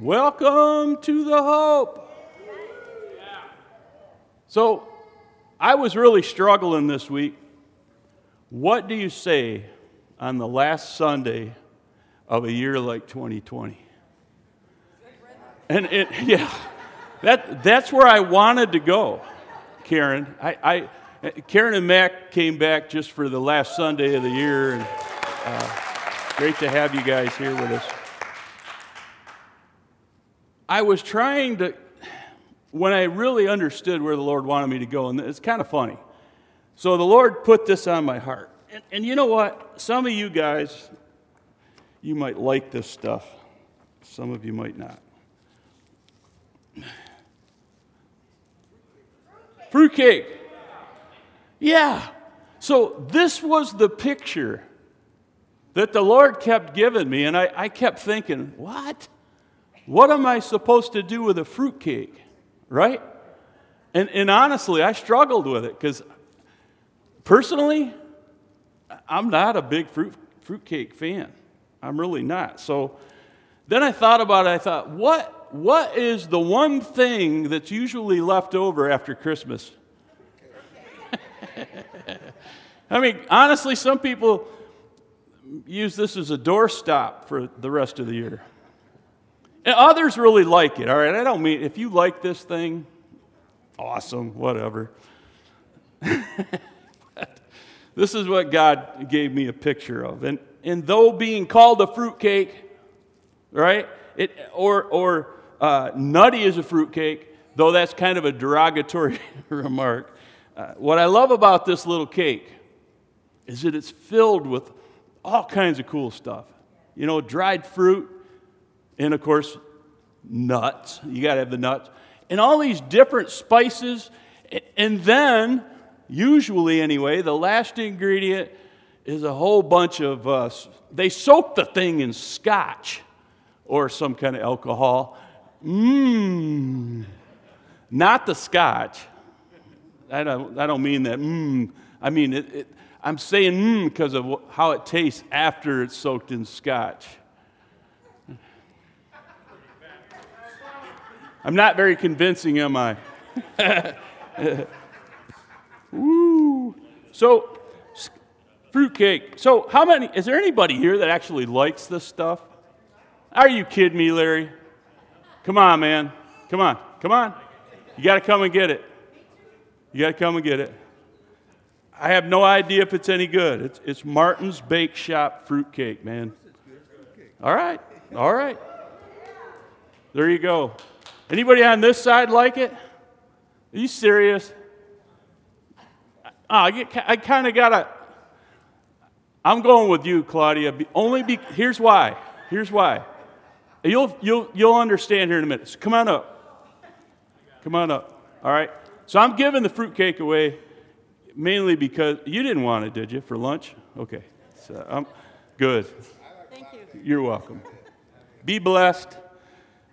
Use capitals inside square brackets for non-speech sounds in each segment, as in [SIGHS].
Welcome to the Hope. So, I was really struggling this week. What do you say on the last Sunday of a year like 2020? And it, [LAUGHS] yeah, that, that's where I wanted to go, Karen. I, I, Karen and Mac came back just for the last Sunday of the year. And, uh, great to have you guys here with us. I was trying to, when I really understood where the Lord wanted me to go, and it's kind of funny. So the Lord put this on my heart. And, and you know what? Some of you guys, you might like this stuff, some of you might not. Fruitcake. Yeah. So this was the picture that the Lord kept giving me, and I, I kept thinking, what? What am I supposed to do with a fruitcake? Right? And, and honestly, I struggled with it because personally, I'm not a big fruit, fruitcake fan. I'm really not. So then I thought about it. I thought, what, what is the one thing that's usually left over after Christmas? [LAUGHS] I mean, honestly, some people use this as a doorstop for the rest of the year. And others really like it, all right? I don't mean, if you like this thing, awesome, whatever. [LAUGHS] this is what God gave me a picture of. And, and though being called a fruitcake, right, it, or, or uh, nutty is a fruitcake, though that's kind of a derogatory [LAUGHS] remark, uh, what I love about this little cake is that it's filled with all kinds of cool stuff. You know, dried fruit, and of course, nuts. You got to have the nuts. And all these different spices. And then, usually anyway, the last ingredient is a whole bunch of, uh, they soak the thing in scotch or some kind of alcohol. Mmm. Not the scotch. I don't, I don't mean that mmm. I mean, it, it, I'm saying mmm because of how it tastes after it's soaked in scotch. I'm not very convincing, am I? [LAUGHS] Woo. So, fruitcake. So, how many, is there anybody here that actually likes this stuff? Are you kidding me, Larry? Come on, man. Come on. Come on. You got to come and get it. You got to come and get it. I have no idea if it's any good. It's, it's Martin's Bake Shop fruitcake, man. All right. All right. There you go. Anybody on this side like it? Are you serious? Oh, I, get, I kind of got to. I'm going with you, Claudia. Only be, here's why. Here's why. You'll, you'll, you'll understand here in a minute. So come on up. Come on up. All right. So I'm giving the fruitcake away mainly because you didn't want it, did you, for lunch? Okay. So I'm good. Thank you. You're welcome. Be blessed.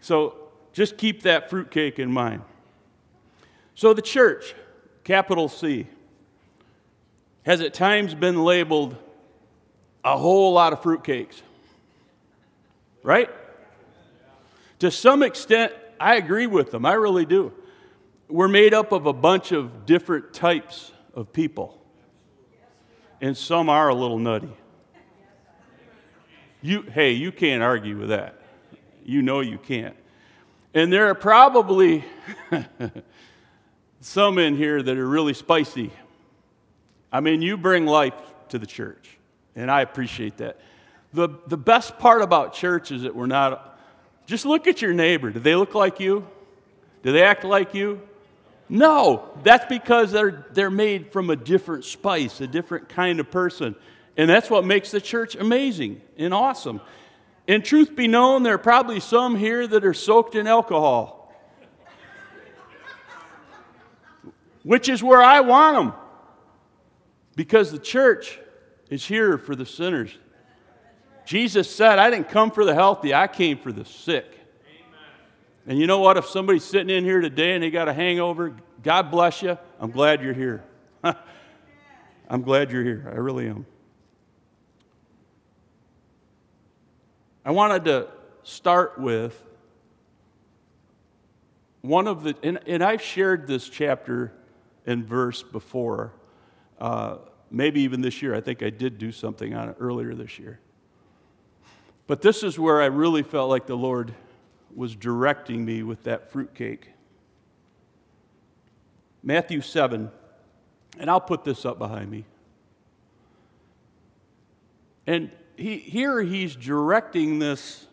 So just keep that fruitcake in mind. So, the church, capital C, has at times been labeled a whole lot of fruitcakes. Right? To some extent, I agree with them. I really do. We're made up of a bunch of different types of people, and some are a little nutty. You, hey, you can't argue with that. You know you can't. And there are probably [LAUGHS] some in here that are really spicy. I mean, you bring life to the church, and I appreciate that. The, the best part about church is that we're not, just look at your neighbor. Do they look like you? Do they act like you? No, that's because they're, they're made from a different spice, a different kind of person. And that's what makes the church amazing and awesome. And truth be known, there are probably some here that are soaked in alcohol, which is where I want them. Because the church is here for the sinners. Jesus said, I didn't come for the healthy, I came for the sick. And you know what? If somebody's sitting in here today and they got a hangover, God bless you. I'm glad you're here. [LAUGHS] I'm glad you're here. I really am. I wanted to start with one of the, and, and I've shared this chapter and verse before, uh, maybe even this year. I think I did do something on it earlier this year. But this is where I really felt like the Lord was directing me with that fruitcake. Matthew 7, and I'll put this up behind me. And he, here he's directing this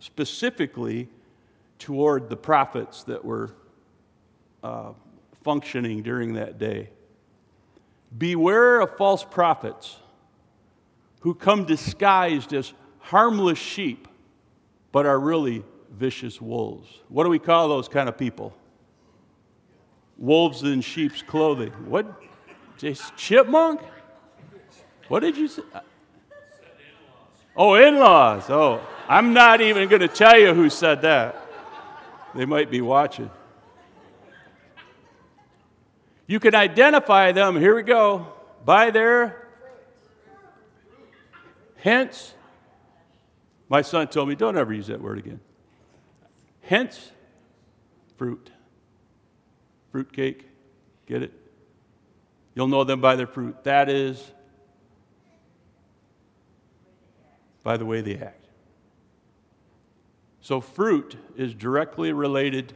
specifically toward the prophets that were uh, functioning during that day. Beware of false prophets who come disguised as harmless sheep, but are really vicious wolves. What do we call those kind of people? Wolves in sheep's clothing. What? Just chipmunk? What did you say? Oh, in laws. Oh, I'm not even going to tell you who said that. They might be watching. You can identify them, here we go, by their hence. My son told me, don't ever use that word again. Hence, fruit. Fruit cake. Get it? You'll know them by their fruit. That is by the way they act. So, fruit is directly related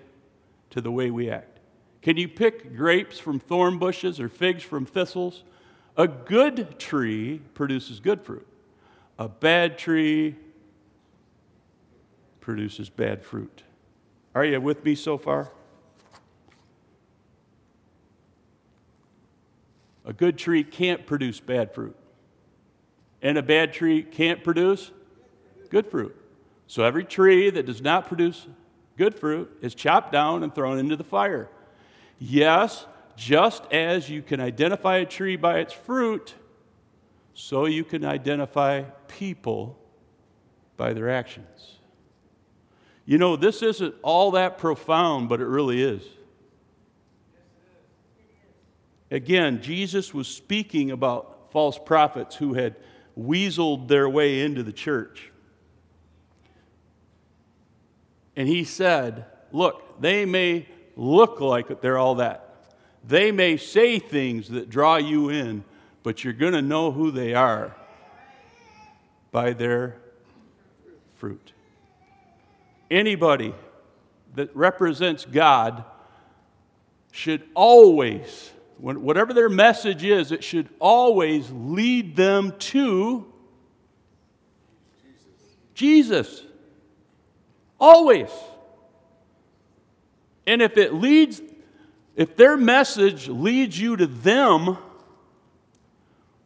to the way we act. Can you pick grapes from thorn bushes or figs from thistles? A good tree produces good fruit, a bad tree produces bad fruit. Are you with me so far? A good tree can't produce bad fruit, and a bad tree can't produce good fruit. So every tree that does not produce good fruit is chopped down and thrown into the fire. Yes, just as you can identify a tree by its fruit, so you can identify people by their actions. You know, this isn't all that profound, but it really is. Again, Jesus was speaking about false prophets who had weaseled their way into the church. And he said, Look, they may look like they're all that. They may say things that draw you in, but you're going to know who they are by their fruit. Anybody that represents God should always, whatever their message is, it should always lead them to Jesus. Always. And if it leads, if their message leads you to them,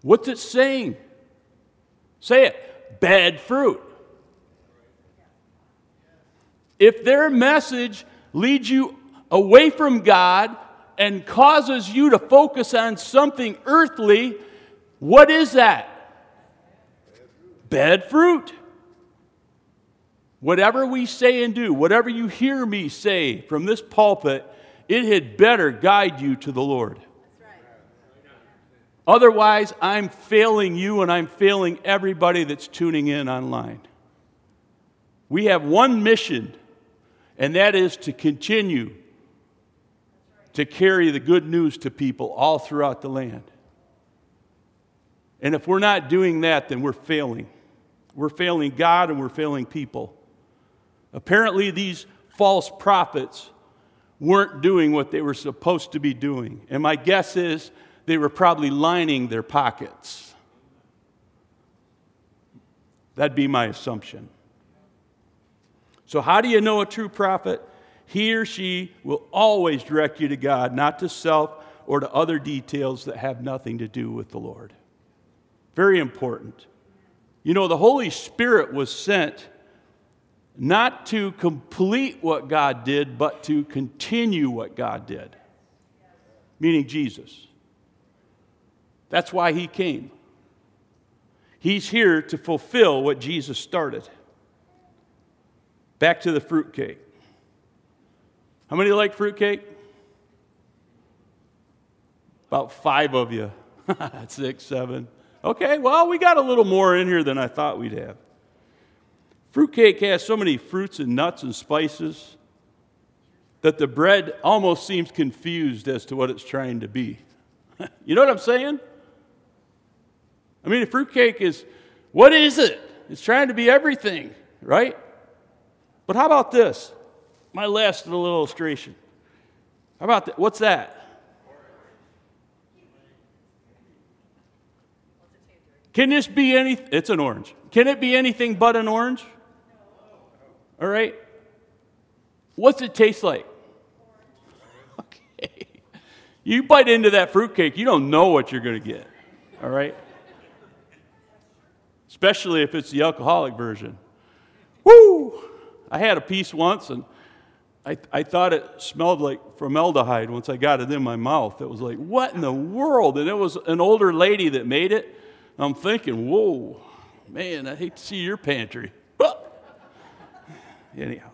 what's it saying? Say it bad fruit. If their message leads you away from God and causes you to focus on something earthly, what is that? Bad fruit. Whatever we say and do, whatever you hear me say from this pulpit, it had better guide you to the Lord. Otherwise, I'm failing you and I'm failing everybody that's tuning in online. We have one mission, and that is to continue to carry the good news to people all throughout the land. And if we're not doing that, then we're failing. We're failing God and we're failing people. Apparently, these false prophets weren't doing what they were supposed to be doing. And my guess is they were probably lining their pockets. That'd be my assumption. So, how do you know a true prophet? He or she will always direct you to God, not to self or to other details that have nothing to do with the Lord. Very important. You know, the Holy Spirit was sent not to complete what God did, but to continue what God did, meaning Jesus. That's why he came. He's here to fulfill what Jesus started. Back to the fruitcake. How many like fruitcake? About five of you. [LAUGHS] Six, seven. Okay, well, we got a little more in here than I thought we'd have. Fruitcake has so many fruits and nuts and spices. that the bread almost seems confused as to what it's trying to be. [LAUGHS] you know what I'm saying? I mean, a fruitcake is, what is it? It's trying to be everything, right? But how about this? My last little illustration. How about that? What's that? Can this be any? It's an orange. Can it be anything but an orange? All right. What's it taste like? [LAUGHS] Okay. You bite into that fruitcake, you don't know what you're going to get. All right. Especially if it's the alcoholic version. Woo! I had a piece once and I, I thought it smelled like formaldehyde once I got it in my mouth. It was like, what in the world? And it was an older lady that made it. I'm thinking, whoa, man, I hate to see your pantry. Anyhow.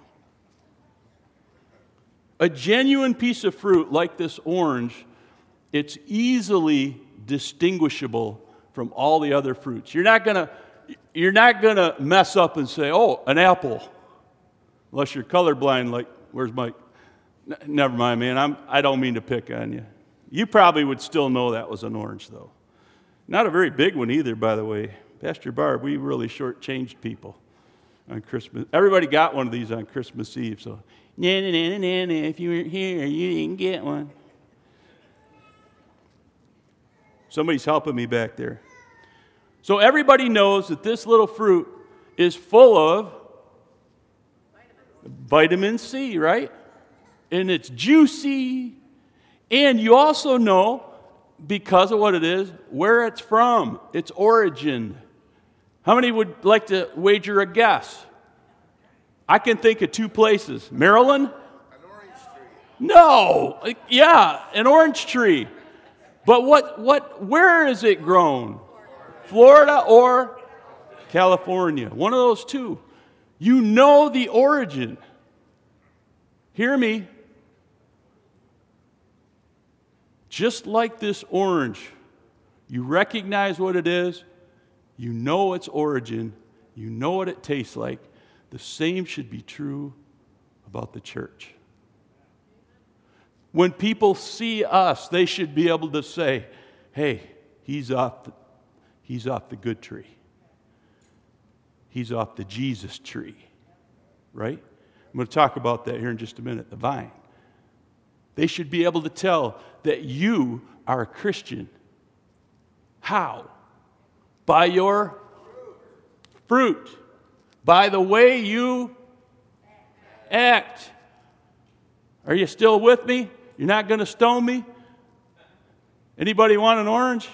A genuine piece of fruit like this orange, it's easily distinguishable from all the other fruits. You're not gonna, you're not gonna mess up and say, oh, an apple, unless you're colorblind like Where's Mike? N- never mind, man. I'm, I don't mean to pick on you. You probably would still know that was an orange, though. Not a very big one either, by the way. Pastor Barb, we really shortchanged people on Christmas. Everybody got one of these on Christmas Eve, so na na na na na. If you weren't here, you didn't get one. Somebody's helping me back there. So everybody knows that this little fruit is full of vitamin C, right? And it's juicy. And you also know, because of what it is, where it's from, its origin. How many would like to wager a guess? I can think of two places Maryland? An orange tree. No, yeah, an orange tree. But what, what, where is it grown? Florida or California? One of those two. You know the origin. Hear me. Just like this orange, you recognize what it is, you know its origin, you know what it tastes like. The same should be true about the church. When people see us, they should be able to say, hey, he's off the, he's off the good tree he's off the Jesus tree, right? I'm going to talk about that here in just a minute the vine. They should be able to tell that you are a Christian. How? By your fruit, by the way you act. Are you still with me? You're not going to stone me? Anybody want an orange?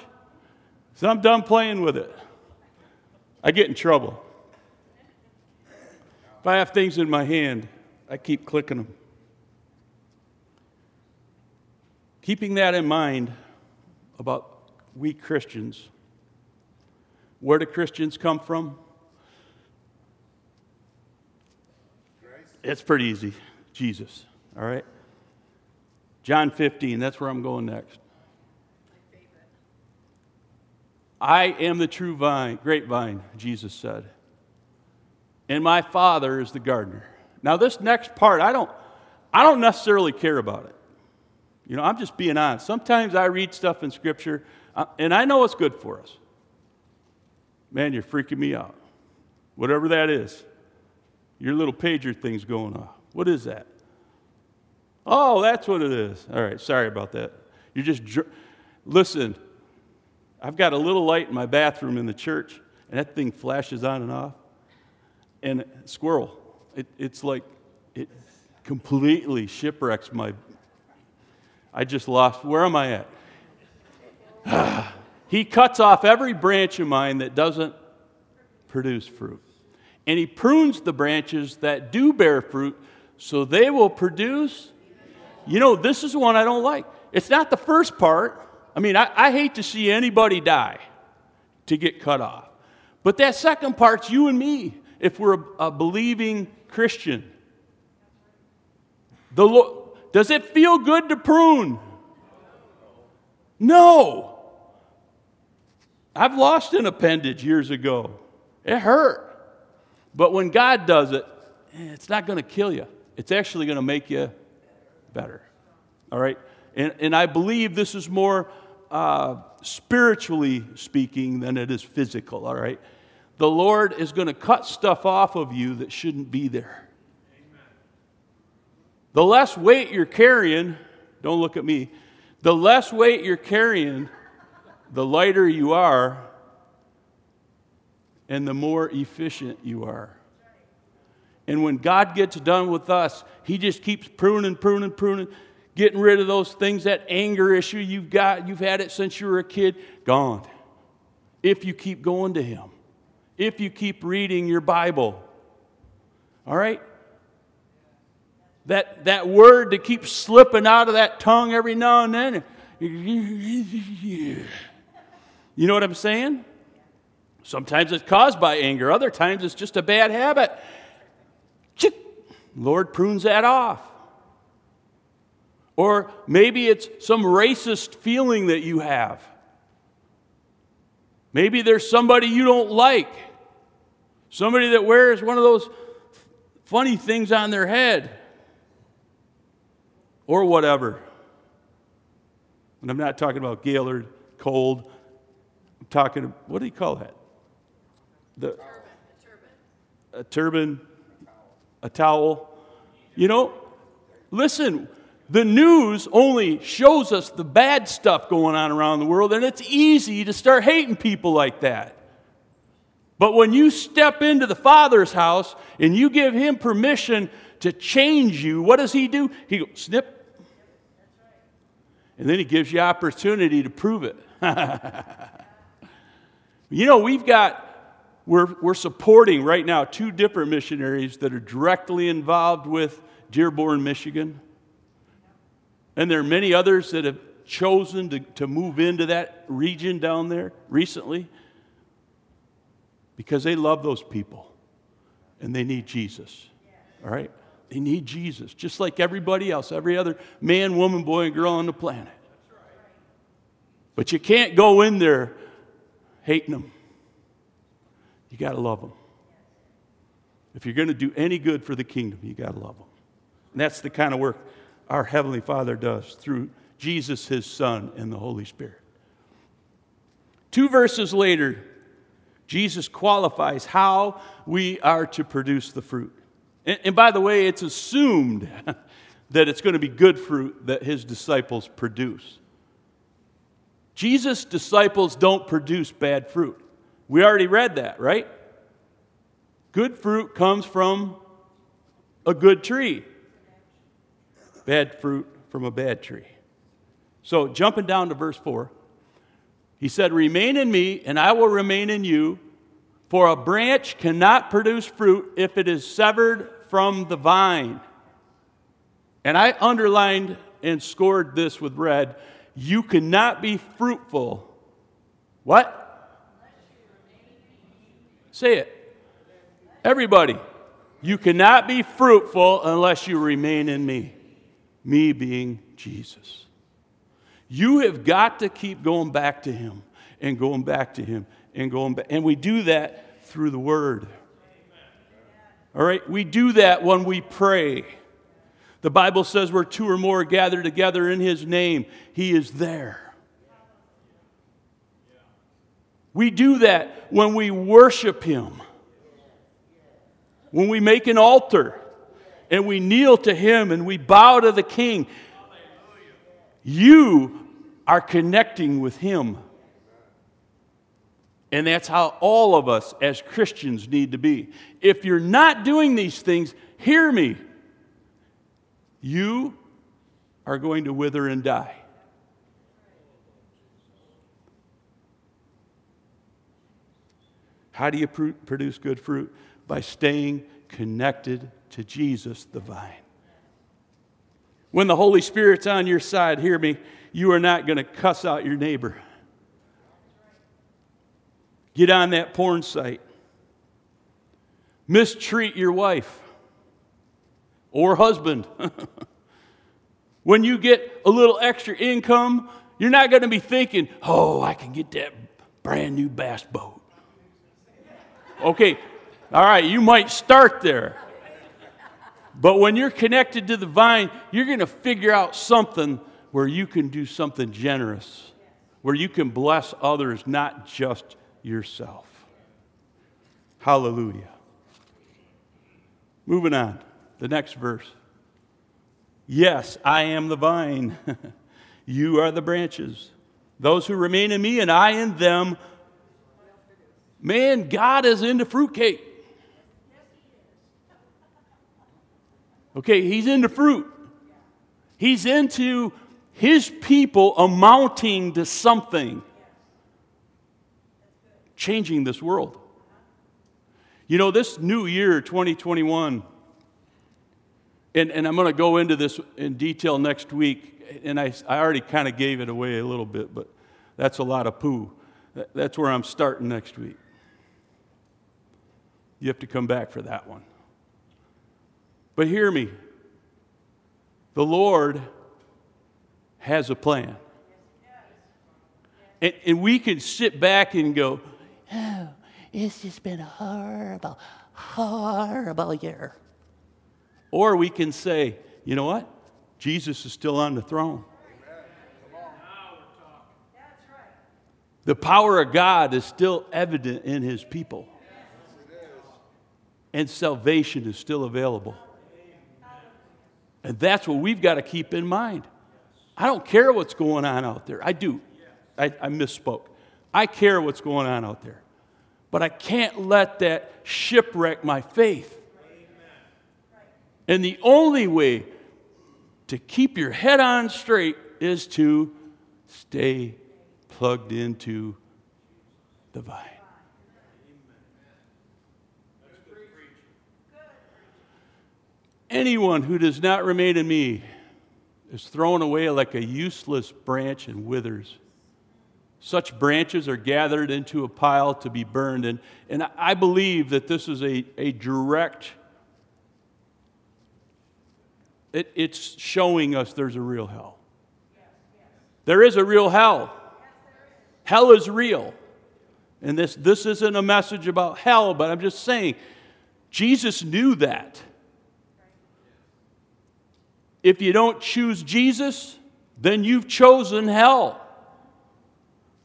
So I'm done playing with it. I get in trouble. If I have things in my hand, I keep clicking them. Keeping that in mind about we Christians, where do Christians come from? It's pretty easy. Jesus, all right? John 15, that's where I'm going next. I am the true vine, grapevine, Jesus said and my father is the gardener. Now, this next part, I don't, I don't necessarily care about it. You know, I'm just being honest. Sometimes I read stuff in Scripture, uh, and I know it's good for us. Man, you're freaking me out. Whatever that is, your little pager thing's going off. What is that? Oh, that's what it is. All right, sorry about that. You're just, dr- listen, I've got a little light in my bathroom in the church, and that thing flashes on and off and squirrel. It, it's like it completely shipwrecks my. I just lost. Where am I at? [SIGHS] he cuts off every branch of mine that doesn't produce fruit. And he prunes the branches that do bear fruit so they will produce. You know, this is one I don't like. It's not the first part. I mean, I, I hate to see anybody die to get cut off. But that second part's you and me if we're a, a believing Christian. The Lord, does it feel good to prune? No. I've lost an appendage years ago. It hurt. But when God does it, eh, it's not going to kill you. It's actually going to make you better. All right? And, and I believe this is more uh, spiritually speaking than it is physical. All right? The Lord is going to cut stuff off of you that shouldn't be there. The less weight you're carrying, don't look at me, the less weight you're carrying, the lighter you are, and the more efficient you are. And when God gets done with us, He just keeps pruning, pruning, pruning, getting rid of those things, that anger issue you've got, you've had it since you were a kid, gone. If you keep going to Him, if you keep reading your Bible. All right? That, that word to keep slipping out of that tongue every now and then. You know what I'm saying? Sometimes it's caused by anger, other times it's just a bad habit. Lord prunes that off. Or maybe it's some racist feeling that you have. Maybe there's somebody you don't like, somebody that wears one of those funny things on their head, or whatever. And I'm not talking about Gaylord, cold. I'm talking, what do you call that? The, turban. a turban, a towel. You know, listen, the news only shows us the bad stuff going on around the world, and it's easy to start hating people like that. But when you step into the Father's house and you give Him permission to change you, what does He do? He goes, snip. And then He gives you opportunity to prove it. [LAUGHS] you know, we've got we're, we're supporting right now two different missionaries that are directly involved with Dearborn, Michigan. And there are many others that have chosen to, to move into that region down there recently because they love those people and they need Jesus. All right? They need Jesus, just like everybody else, every other man, woman, boy, and girl on the planet. But you can't go in there hating them. You got to love them. If you're going to do any good for the kingdom, you got to love them. And that's the kind of work our Heavenly Father does through Jesus, His Son, and the Holy Spirit. Two verses later, Jesus qualifies how we are to produce the fruit. And, and by the way, it's assumed [LAUGHS] that it's going to be good fruit that His disciples produce. Jesus' disciples don't produce bad fruit. We already read that, right? Good fruit comes from a good tree, bad fruit from a bad tree. So, jumping down to verse 4, he said, Remain in me, and I will remain in you. For a branch cannot produce fruit if it is severed from the vine. And I underlined and scored this with red. You cannot be fruitful. What? Say it. Everybody. You cannot be fruitful unless you remain in me. Me being Jesus. You have got to keep going back to Him and going back to Him and going back. And we do that through the Word. All right? We do that when we pray. The Bible says where two or more gather together in His name, He is there. We do that when we worship Him, when we make an altar and we kneel to Him and we bow to the King. You are connecting with Him. And that's how all of us as Christians need to be. If you're not doing these things, hear me. You are going to wither and die. How do you pr- produce good fruit? By staying connected to Jesus, the vine. When the Holy Spirit's on your side, hear me, you are not going to cuss out your neighbor. Get on that porn site. Mistreat your wife or husband. [LAUGHS] when you get a little extra income, you're not going to be thinking, oh, I can get that brand new bass boat. Okay, all right, you might start there. But when you're connected to the vine, you're going to figure out something where you can do something generous, where you can bless others, not just yourself. Hallelujah. Moving on, the next verse. Yes, I am the vine. [LAUGHS] you are the branches. Those who remain in me and I in them. Man, God is into fruitcake. Okay, he's into fruit. He's into his people amounting to something, changing this world. You know, this new year, 2021, and, and I'm going to go into this in detail next week, and I, I already kind of gave it away a little bit, but that's a lot of poo. That's where I'm starting next week. You have to come back for that one. But hear me the Lord has a plan. And, and we can sit back and go, oh, it's just been a horrible, horrible year. Or we can say, you know what? Jesus is still on the throne. The power of God is still evident in his people. And salvation is still available. And that's what we've got to keep in mind. I don't care what's going on out there. I do. I, I misspoke. I care what's going on out there. But I can't let that shipwreck my faith. And the only way to keep your head on straight is to stay plugged into the vine. Anyone who does not remain in me is thrown away like a useless branch and withers. Such branches are gathered into a pile to be burned. And, and I believe that this is a, a direct, it, it's showing us there's a real hell. There is a real hell. Hell is real. And this, this isn't a message about hell, but I'm just saying, Jesus knew that. If you don't choose Jesus, then you've chosen hell.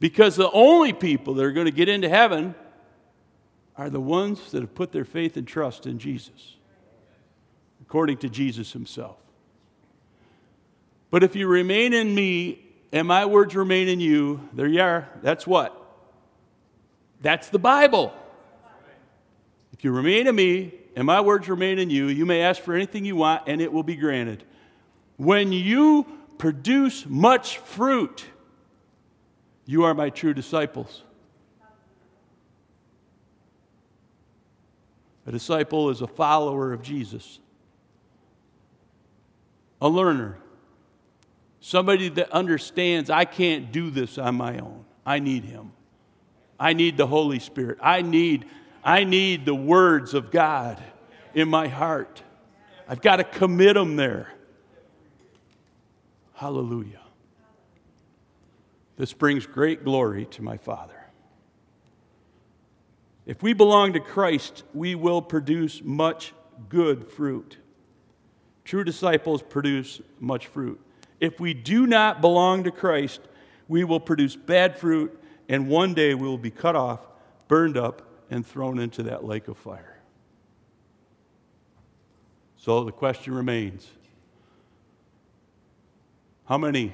Because the only people that are going to get into heaven are the ones that have put their faith and trust in Jesus, according to Jesus himself. But if you remain in me and my words remain in you, there you are. That's what? That's the Bible. If you remain in me and my words remain in you, you may ask for anything you want and it will be granted. When you produce much fruit, you are my true disciples. A disciple is a follower of Jesus, a learner, somebody that understands I can't do this on my own. I need Him. I need the Holy Spirit. I need, I need the words of God in my heart. I've got to commit them there. Hallelujah. This brings great glory to my Father. If we belong to Christ, we will produce much good fruit. True disciples produce much fruit. If we do not belong to Christ, we will produce bad fruit, and one day we will be cut off, burned up, and thrown into that lake of fire. So the question remains how many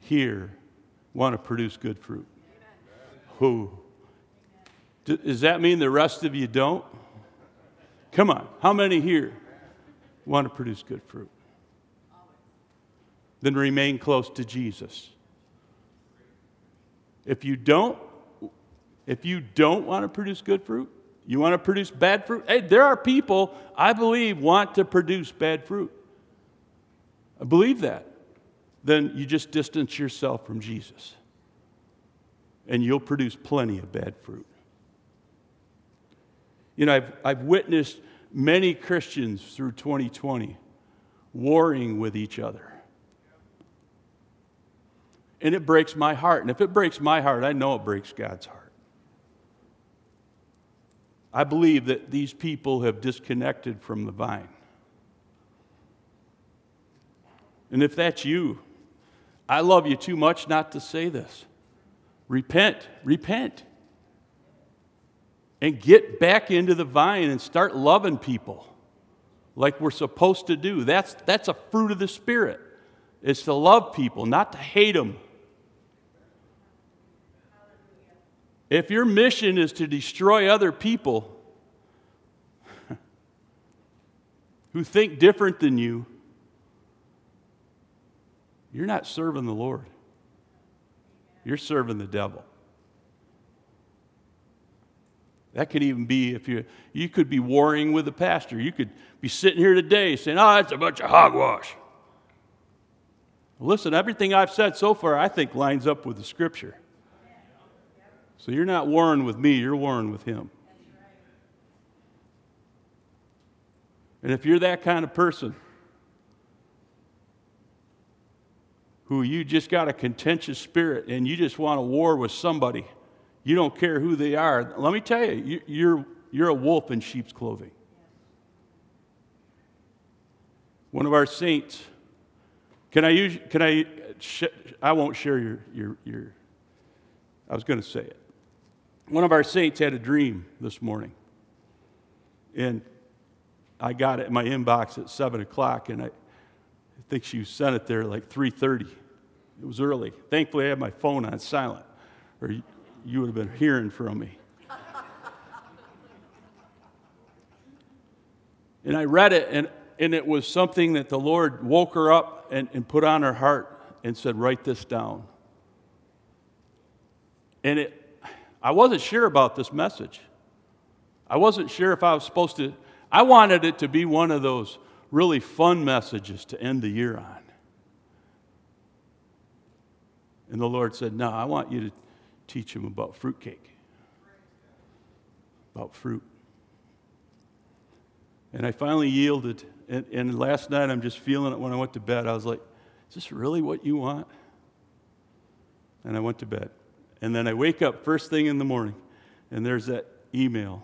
here want to produce good fruit? Who? Does that mean the rest of you don't? Come on. How many here want to produce good fruit? Then remain close to Jesus. If you don't, if you don't want to produce good fruit, you want to produce bad fruit. Hey, there are people I believe want to produce bad fruit. I believe that then you just distance yourself from Jesus. And you'll produce plenty of bad fruit. You know, I've, I've witnessed many Christians through 2020 warring with each other. And it breaks my heart. And if it breaks my heart, I know it breaks God's heart. I believe that these people have disconnected from the vine. And if that's you, I love you too much not to say this. Repent, repent. And get back into the vine and start loving people like we're supposed to do. That's, that's a fruit of the Spirit. It's to love people, not to hate them. If your mission is to destroy other people [LAUGHS] who think different than you, you're not serving the Lord. You're serving the devil. That could even be if you you could be warring with the pastor. You could be sitting here today saying, ah, "Oh, that's a bunch of hogwash." Listen, everything I've said so far, I think lines up with the scripture. So you're not warring with me, you're warring with him. And if you're that kind of person who you just got a contentious spirit and you just want a war with somebody, you don't care who they are, let me tell you, you're, you're a wolf in sheep's clothing. One of our saints, can I use, can I, sh- I won't share your, your, your, I was going to say it. One of our saints had a dream this morning. And I got it in my inbox at 7 o'clock, and I, I think she sent it there like 3.30. It was early. Thankfully, I had my phone on silent, or you would have been hearing from me. and I read it, and, and it was something that the Lord woke her up and, and put on her heart and said, Write this down. And it, I wasn't sure about this message. I wasn't sure if I was supposed to I wanted it to be one of those really fun messages to end the year on. And the Lord said, No, I want you to teach him about fruitcake, about fruit. And I finally yielded. And, and, last night, I'm just feeling it when I went to bed. I was like, Is this really what you want? And I went to bed. And then I wake up first thing in the morning, and there's that email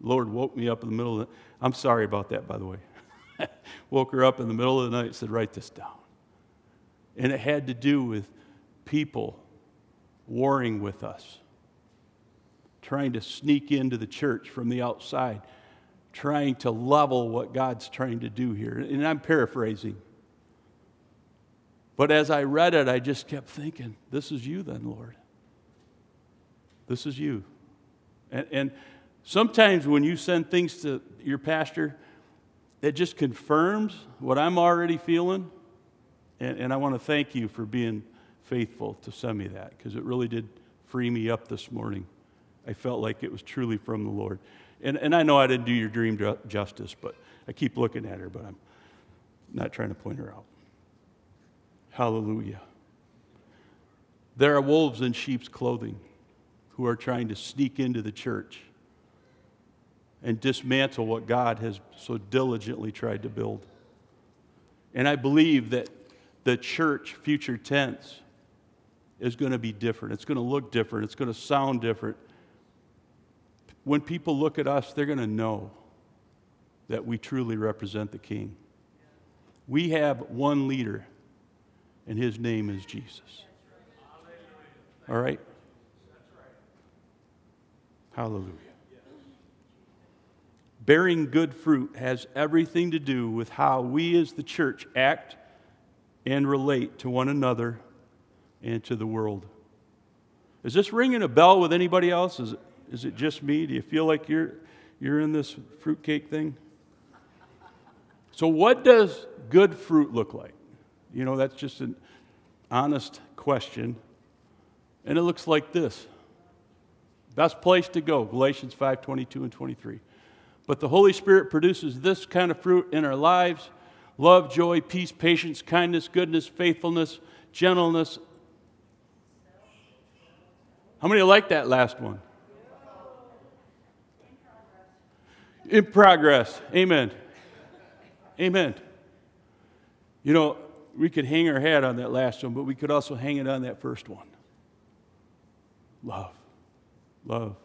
Lord woke me up in the middle of the I'm sorry about that, by the way. [LAUGHS] woke her up in the middle of the night and said, Write this down. And it had to do with people warring with us, trying to sneak into the church from the outside, trying to level what God's trying to do here. And I'm paraphrasing. But as I read it, I just kept thinking, This is you, then, Lord. This is you. And, and Sometimes when you send things to your pastor, it just confirms what I'm already feeling. And, and I want to thank you for being faithful to send me that because it really did free me up this morning. I felt like it was truly from the Lord. And, and I know I didn't do your dream justice, but I keep looking at her, but I'm not trying to point her out. Hallelujah. There are wolves in sheep's clothing who are trying to sneak into the church and dismantle what God has so diligently tried to build. And I believe that the church, future tense, is going to be different. It's going to look different. It's going to sound different. When people look at us, they're going to know that we truly represent the King. We have one leader, and his name is Jesus. All right? Hallelujah. Bearing good fruit has everything to do with how we as the church act and relate to one another and to the world. Is this ringing a bell with anybody else? Is it, is it just me? Do you feel like you're, you're in this fruitcake thing? So, what does good fruit look like? You know, that's just an honest question. And it looks like this. Best place to go, Galatians 5 22 and 23. But the Holy Spirit produces this kind of fruit in our lives love, joy, peace, patience, kindness, goodness, faithfulness, gentleness. How many like that last one? In progress. Amen. Amen. You know, we could hang our hat on that last one, but we could also hang it on that first one. Love, love,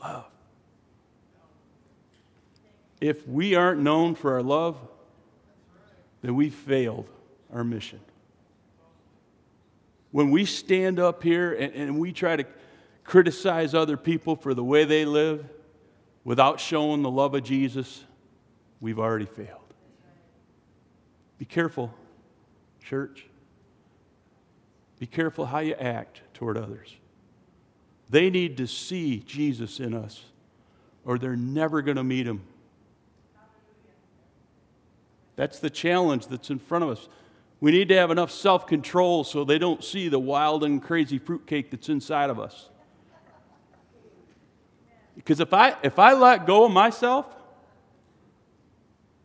love. If we aren't known for our love, then we failed our mission. When we stand up here and, and we try to criticize other people for the way they live without showing the love of Jesus, we've already failed. Be careful, church. Be careful how you act toward others. They need to see Jesus in us, or they're never going to meet him. That's the challenge that's in front of us. We need to have enough self control so they don't see the wild and crazy fruitcake that's inside of us. Because if I, if I let go of myself,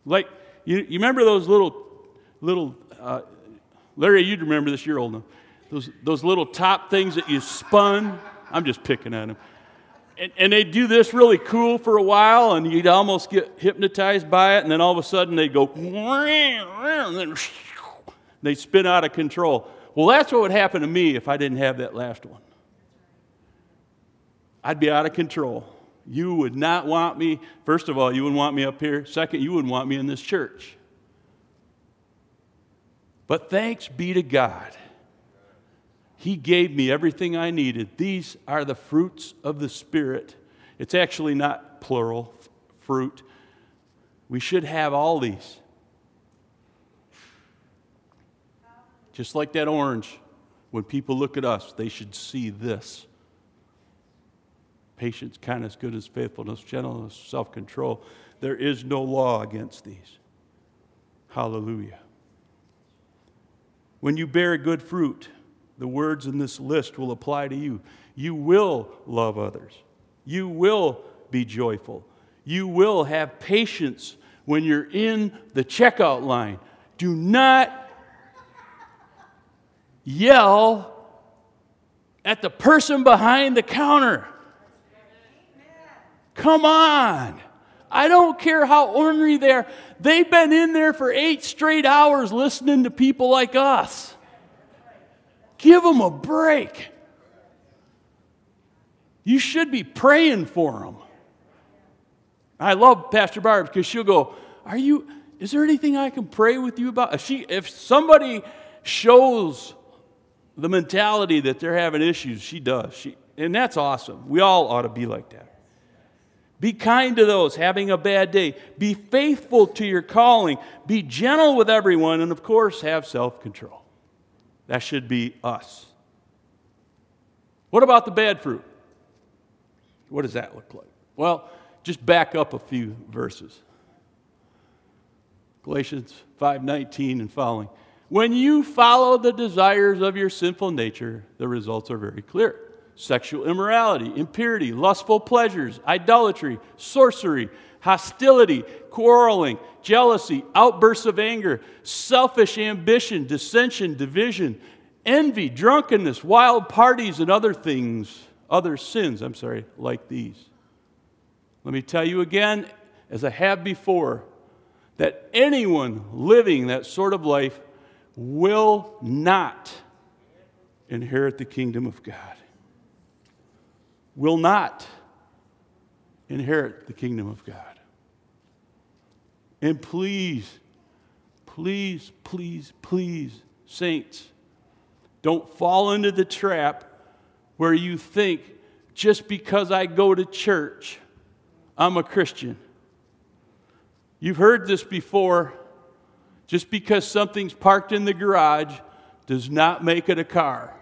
like, you, you remember those little, little, uh, Larry, you'd remember this, you're old enough. Those, those little top things that you spun. I'm just picking at them. And, and they do this really cool for a while, and you'd almost get hypnotized by it, and then all of a sudden they'd go, and then [LAUGHS] they'd spin out of control. Well, that's what would happen to me if I didn't have that last one. I'd be out of control. You would not want me, first of all, you wouldn't want me up here. Second, you wouldn't want me in this church. But thanks be to God he gave me everything I needed. These are the fruits of the Spirit. It's actually not plural fruit. We should have all these. Just like that orange, when people look at us, they should see this patience, kindness, goodness, faithfulness, gentleness, self control. There is no law against these. Hallelujah. When you bear good fruit, the words in this list will apply to you. You will love others. You will be joyful. You will have patience when you're in the checkout line. Do not yell at the person behind the counter. Come on. I don't care how ornery they are. They've been in there for eight straight hours listening to people like us. Give them a break. You should be praying for them. I love Pastor Barb because she'll go, Are you, is there anything I can pray with you about? If, she, if somebody shows the mentality that they're having issues, she does. She, and that's awesome. We all ought to be like that. Be kind to those having a bad day. Be faithful to your calling. Be gentle with everyone. And of course, have self control. That should be us. What about the bad fruit? What does that look like? Well, just back up a few verses. Galatians 5:19 and following. When you follow the desires of your sinful nature, the results are very clear. Sexual immorality, impurity, lustful pleasures, idolatry, sorcery, hostility, quarreling, jealousy, outbursts of anger, selfish ambition, dissension, division, envy, drunkenness, wild parties, and other things, other sins, I'm sorry, like these. Let me tell you again, as I have before, that anyone living that sort of life will not inherit the kingdom of God. Will not inherit the kingdom of God. And please, please, please, please, saints, don't fall into the trap where you think just because I go to church, I'm a Christian. You've heard this before. Just because something's parked in the garage does not make it a car.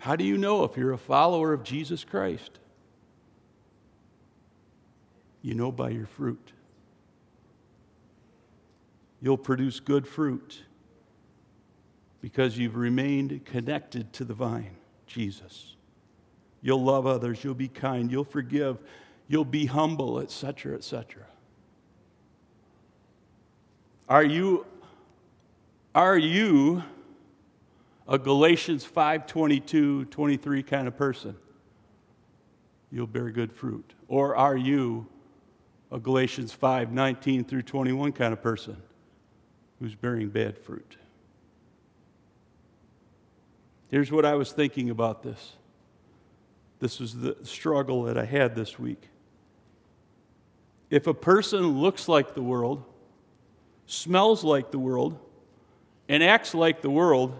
How do you know if you're a follower of Jesus Christ? You know by your fruit. You'll produce good fruit because you've remained connected to the vine, Jesus. You'll love others, you'll be kind, you'll forgive, you'll be humble, etc., etc. Are you are you a Galatians 5 22, 23 kind of person, you'll bear good fruit? Or are you a Galatians 5 19 through 21 kind of person who's bearing bad fruit? Here's what I was thinking about this. This was the struggle that I had this week. If a person looks like the world, smells like the world, and acts like the world,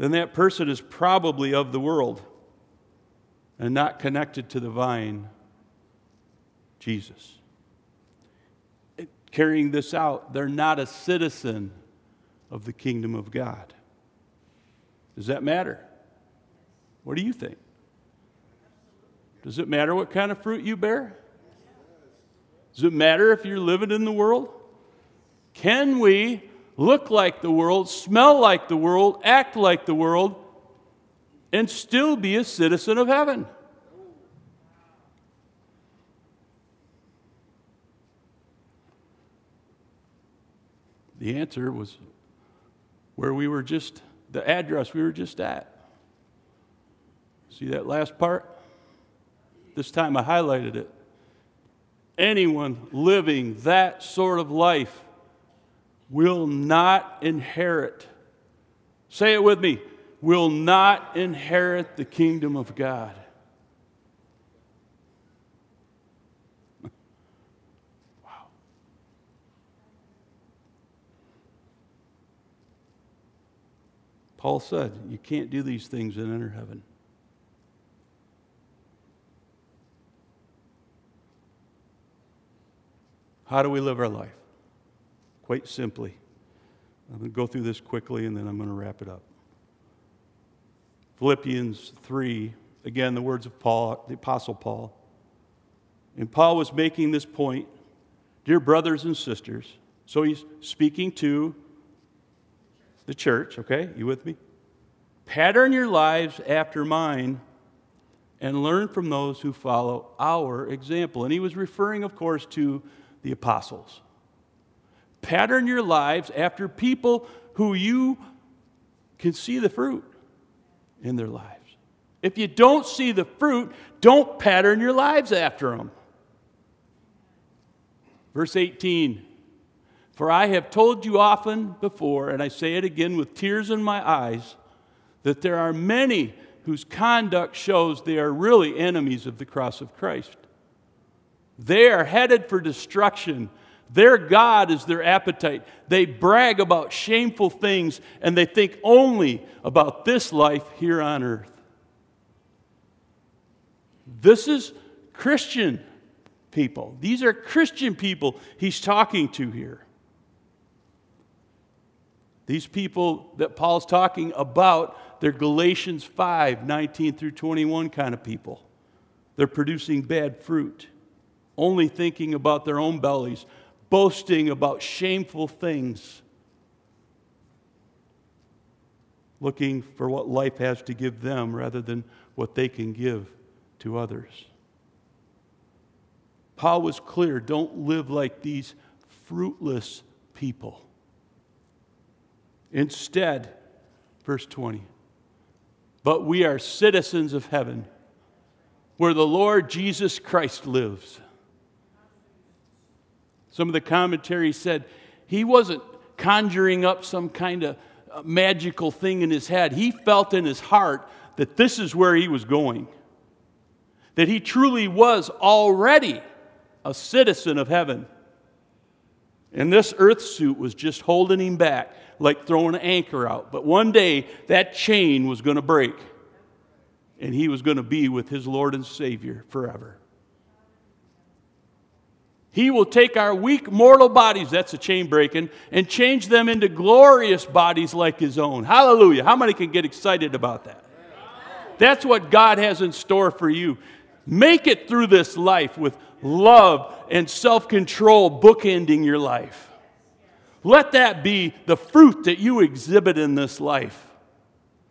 then that person is probably of the world and not connected to the vine, Jesus. Carrying this out, they're not a citizen of the kingdom of God. Does that matter? What do you think? Does it matter what kind of fruit you bear? Does it matter if you're living in the world? Can we look like the world, smell like the world, act like the world, and still be a citizen of heaven? The answer was where we were just, the address we were just at. See that last part? This time I highlighted it. Anyone living that sort of life will not inherit, say it with me, will not inherit the kingdom of God. wow. Paul said, You can't do these things and enter heaven. How do we live our life? Quite simply. I'm going to go through this quickly and then I'm going to wrap it up. Philippians 3, again, the words of Paul, the Apostle Paul. And Paul was making this point, dear brothers and sisters. So he's speaking to the church, okay? You with me? Pattern your lives after mine and learn from those who follow our example. And he was referring, of course, to the apostles. Pattern your lives after people who you can see the fruit in their lives. If you don't see the fruit, don't pattern your lives after them. Verse 18 For I have told you often before, and I say it again with tears in my eyes, that there are many whose conduct shows they are really enemies of the cross of Christ. They are headed for destruction. Their God is their appetite. They brag about shameful things and they think only about this life here on earth. This is Christian people. These are Christian people he's talking to here. These people that Paul's talking about, they're Galatians 5 19 through 21 kind of people. They're producing bad fruit only thinking about their own bellies, boasting about shameful things, looking for what life has to give them rather than what they can give to others. Paul was clear don't live like these fruitless people. Instead, verse 20, but we are citizens of heaven where the Lord Jesus Christ lives. Some of the commentaries said he wasn't conjuring up some kind of uh, magical thing in his head. He felt in his heart that this is where he was going, that he truly was already a citizen of heaven. And this earth suit was just holding him back, like throwing an anchor out. But one day, that chain was going to break, and he was going to be with his Lord and Savior forever. He will take our weak mortal bodies, that's a chain breaking, and change them into glorious bodies like His own. Hallelujah. How many can get excited about that? That's what God has in store for you. Make it through this life with love and self control bookending your life. Let that be the fruit that you exhibit in this life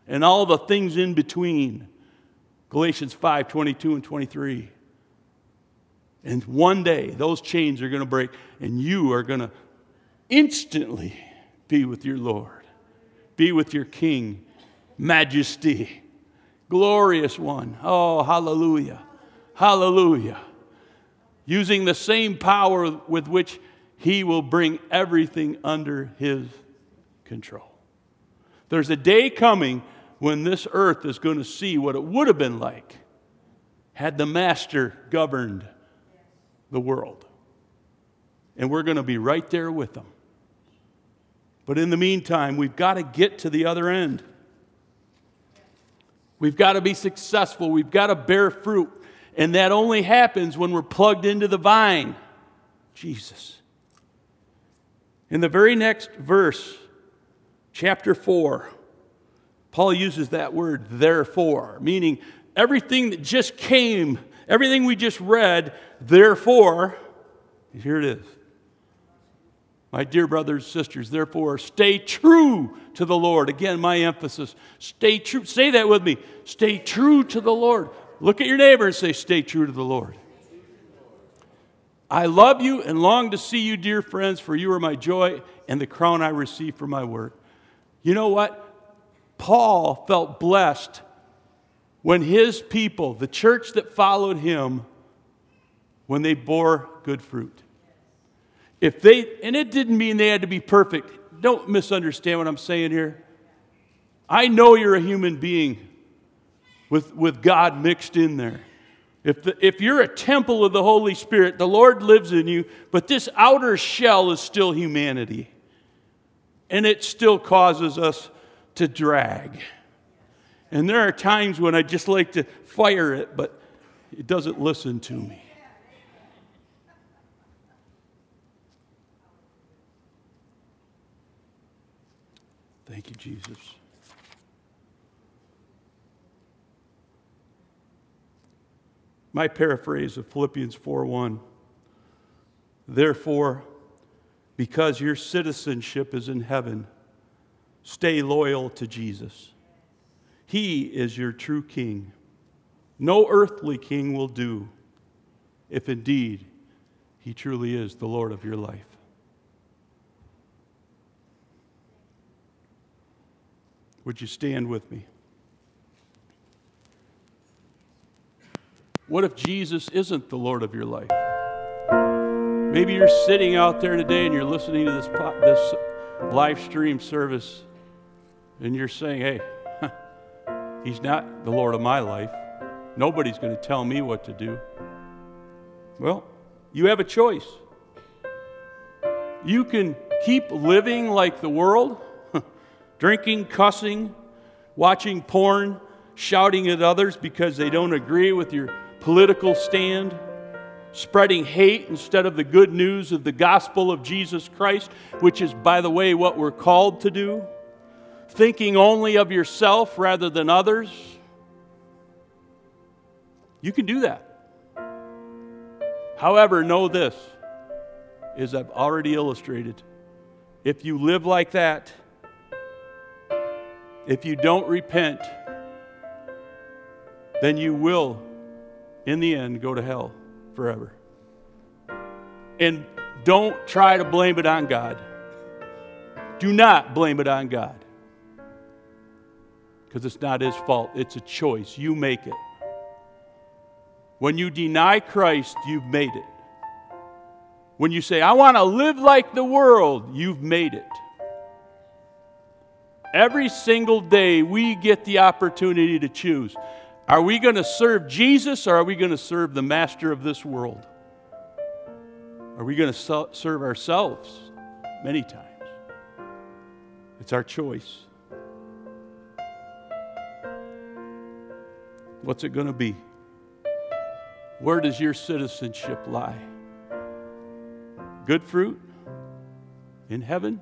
and all the things in between. Galatians 5 22 and 23. And one day, those chains are going to break, and you are going to instantly be with your Lord, be with your King, Majesty, glorious one. Oh, hallelujah! Hallelujah. Using the same power with which he will bring everything under his control. There's a day coming when this earth is going to see what it would have been like had the master governed the world. And we're going to be right there with them. But in the meantime, we've got to get to the other end. We've got to be successful. We've got to bear fruit. And that only happens when we're plugged into the vine, Jesus. In the very next verse, chapter 4, Paul uses that word, therefore, meaning everything that just came, everything we just read, therefore, here it is. My dear brothers and sisters, therefore, stay true to the Lord. Again, my emphasis stay true. Say that with me. Stay true to the Lord. Look at your neighbor and say, Stay true to the Lord. I love you and long to see you, dear friends, for you are my joy and the crown I receive for my work. You know what? Paul felt blessed when his people, the church that followed him, when they bore good fruit. If they, and it didn't mean they had to be perfect. Don't misunderstand what I'm saying here. I know you're a human being with, with God mixed in there. If, the, if you're a temple of the Holy Spirit, the Lord lives in you, but this outer shell is still humanity. And it still causes us to drag. And there are times when I just like to fire it, but it doesn't listen to me. Thank you, Jesus. My paraphrase of Philippians 4:1. Therefore, because your citizenship is in heaven, stay loyal to Jesus. He is your true king. No earthly king will do if indeed he truly is the Lord of your life. Would you stand with me? What if Jesus isn't the Lord of your life? Maybe you're sitting out there today and you're listening to this, this live stream service and you're saying, hey, he's not the Lord of my life. Nobody's going to tell me what to do. Well, you have a choice. You can keep living like the world [LAUGHS] drinking, cussing, watching porn, shouting at others because they don't agree with your political stand, spreading hate instead of the good news of the gospel of Jesus Christ, which is, by the way, what we're called to do, thinking only of yourself rather than others. You can do that. However, know this, as I've already illustrated. If you live like that, if you don't repent, then you will, in the end, go to hell forever. And don't try to blame it on God. Do not blame it on God. Because it's not His fault, it's a choice. You make it. When you deny Christ, you've made it. When you say, I want to live like the world, you've made it. Every single day, we get the opportunity to choose. Are we going to serve Jesus or are we going to serve the master of this world? Are we going to serve ourselves? Many times. It's our choice. What's it going to be? Where does your citizenship lie? Good fruit in heaven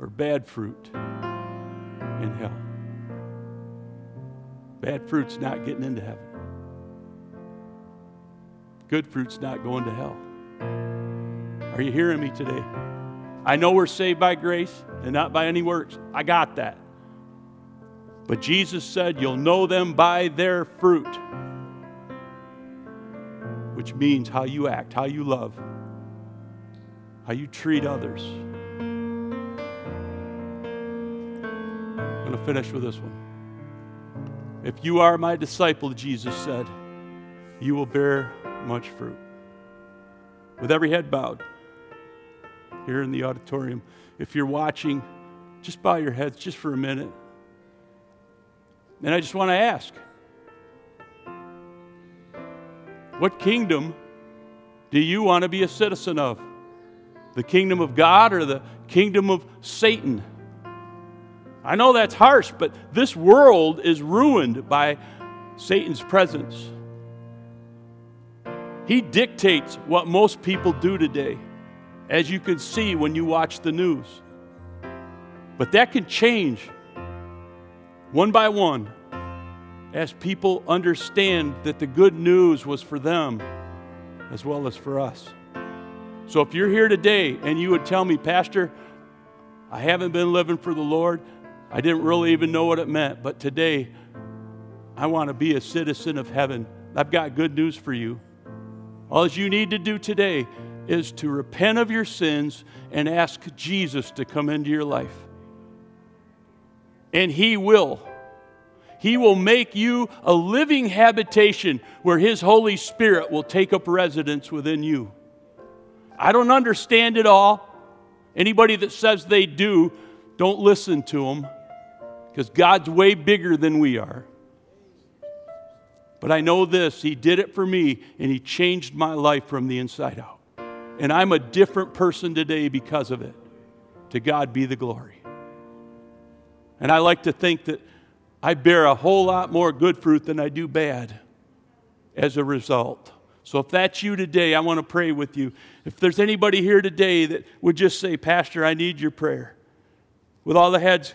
or bad fruit? in hell. Bad fruit's not getting into heaven. Good fruit's not going to hell. Are you hearing me today? I know we're saved by grace and not by any works. I got that. But Jesus said, You'll know them by their fruit, which means how you act, how you love, how you treat others. I'm going to finish with this one. If you are my disciple, Jesus said, you will bear much fruit. With every head bowed here in the auditorium, if you're watching, just bow your heads just for a minute. And I just want to ask what kingdom do you want to be a citizen of? The kingdom of God or the kingdom of Satan? I know that's harsh, but this world is ruined by Satan's presence. He dictates what most people do today, as you can see when you watch the news. But that can change one by one as people understand that the good news was for them as well as for us. So if you're here today and you would tell me, Pastor, I haven't been living for the Lord, I didn't really even know what it meant, but today I want to be a citizen of heaven. I've got good news for you. All you need to do today is to repent of your sins and ask Jesus to come into your life. And He will. He will make you a living habitation where His Holy Spirit will take up residence within you. I don't understand it all. Anybody that says they do, don't listen to them because God's way bigger than we are. But I know this He did it for me, and He changed my life from the inside out. And I'm a different person today because of it. To God be the glory. And I like to think that I bear a whole lot more good fruit than I do bad as a result. So if that's you today, I want to pray with you. If there's anybody here today that would just say, Pastor, I need your prayer. With all the heads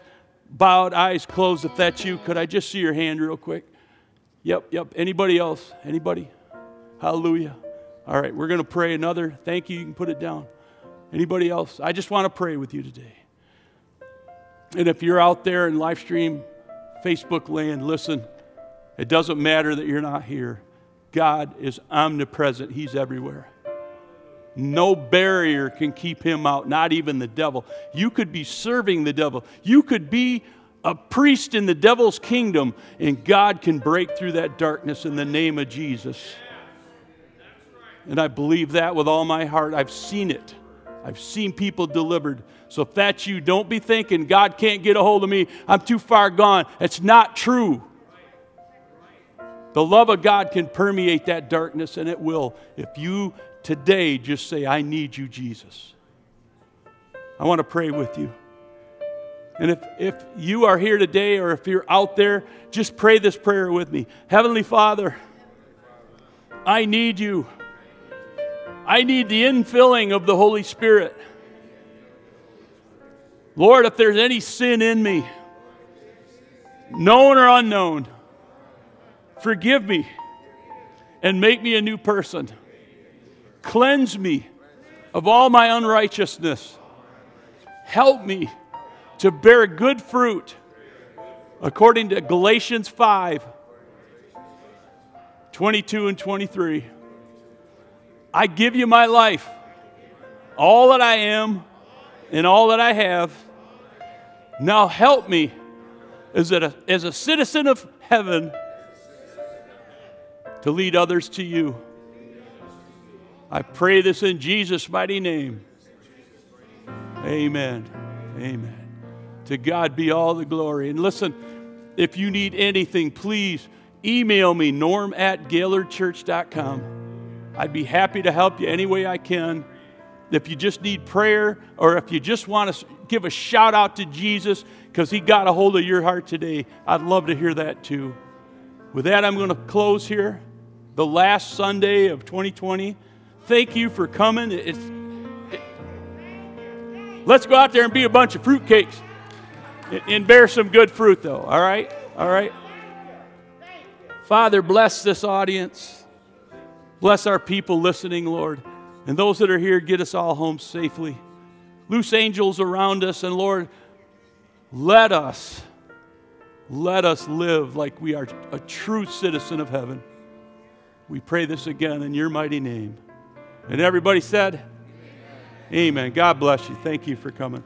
bowed, eyes closed, if that's you, could I just see your hand real quick? Yep, yep. Anybody else? Anybody? Hallelujah. All right, we're going to pray another. Thank you. You can put it down. Anybody else? I just want to pray with you today. And if you're out there in live stream, Facebook land, listen, it doesn't matter that you're not here. God is omnipresent, He's everywhere. No barrier can keep him out, not even the devil. You could be serving the devil. You could be a priest in the devil's kingdom, and God can break through that darkness in the name of Jesus. And I believe that with all my heart. I've seen it. I've seen people delivered. So if that's you, don't be thinking God can't get a hold of me. I'm too far gone. It's not true. The love of God can permeate that darkness, and it will if you today just say, I need you, Jesus. I want to pray with you. And if, if you are here today or if you're out there, just pray this prayer with me. Heavenly Father, I need you. I need the infilling of the Holy Spirit. Lord, if there's any sin in me, known or unknown, forgive me and make me a new person. Cleanse me of all my unrighteousness. Help me to bear good fruit according to Galatians 5 22 and 23. I give you my life, all that I am and all that I have. Now help me as a, as a citizen of heaven to lead others to you. I pray this in Jesus' mighty name. Amen. Amen. To God be all the glory. And listen, if you need anything, please email me, norm at gaylordchurch.com. I'd be happy to help you any way I can. If you just need prayer or if you just want to give a shout out to Jesus because he got a hold of your heart today, I'd love to hear that too. With that, I'm going to close here. The last Sunday of 2020. Thank you for coming. It's, it, let's go out there and be a bunch of fruitcakes and, and bear some good fruit, though. All right? All right? Father, bless this audience. Bless our people listening, Lord. And those that are here, get us all home safely. Loose angels around us, and Lord, let us, let us live like we are a true citizen of heaven. We pray this again in your mighty name. And everybody said, Amen. Amen. God bless you. Thank you for coming.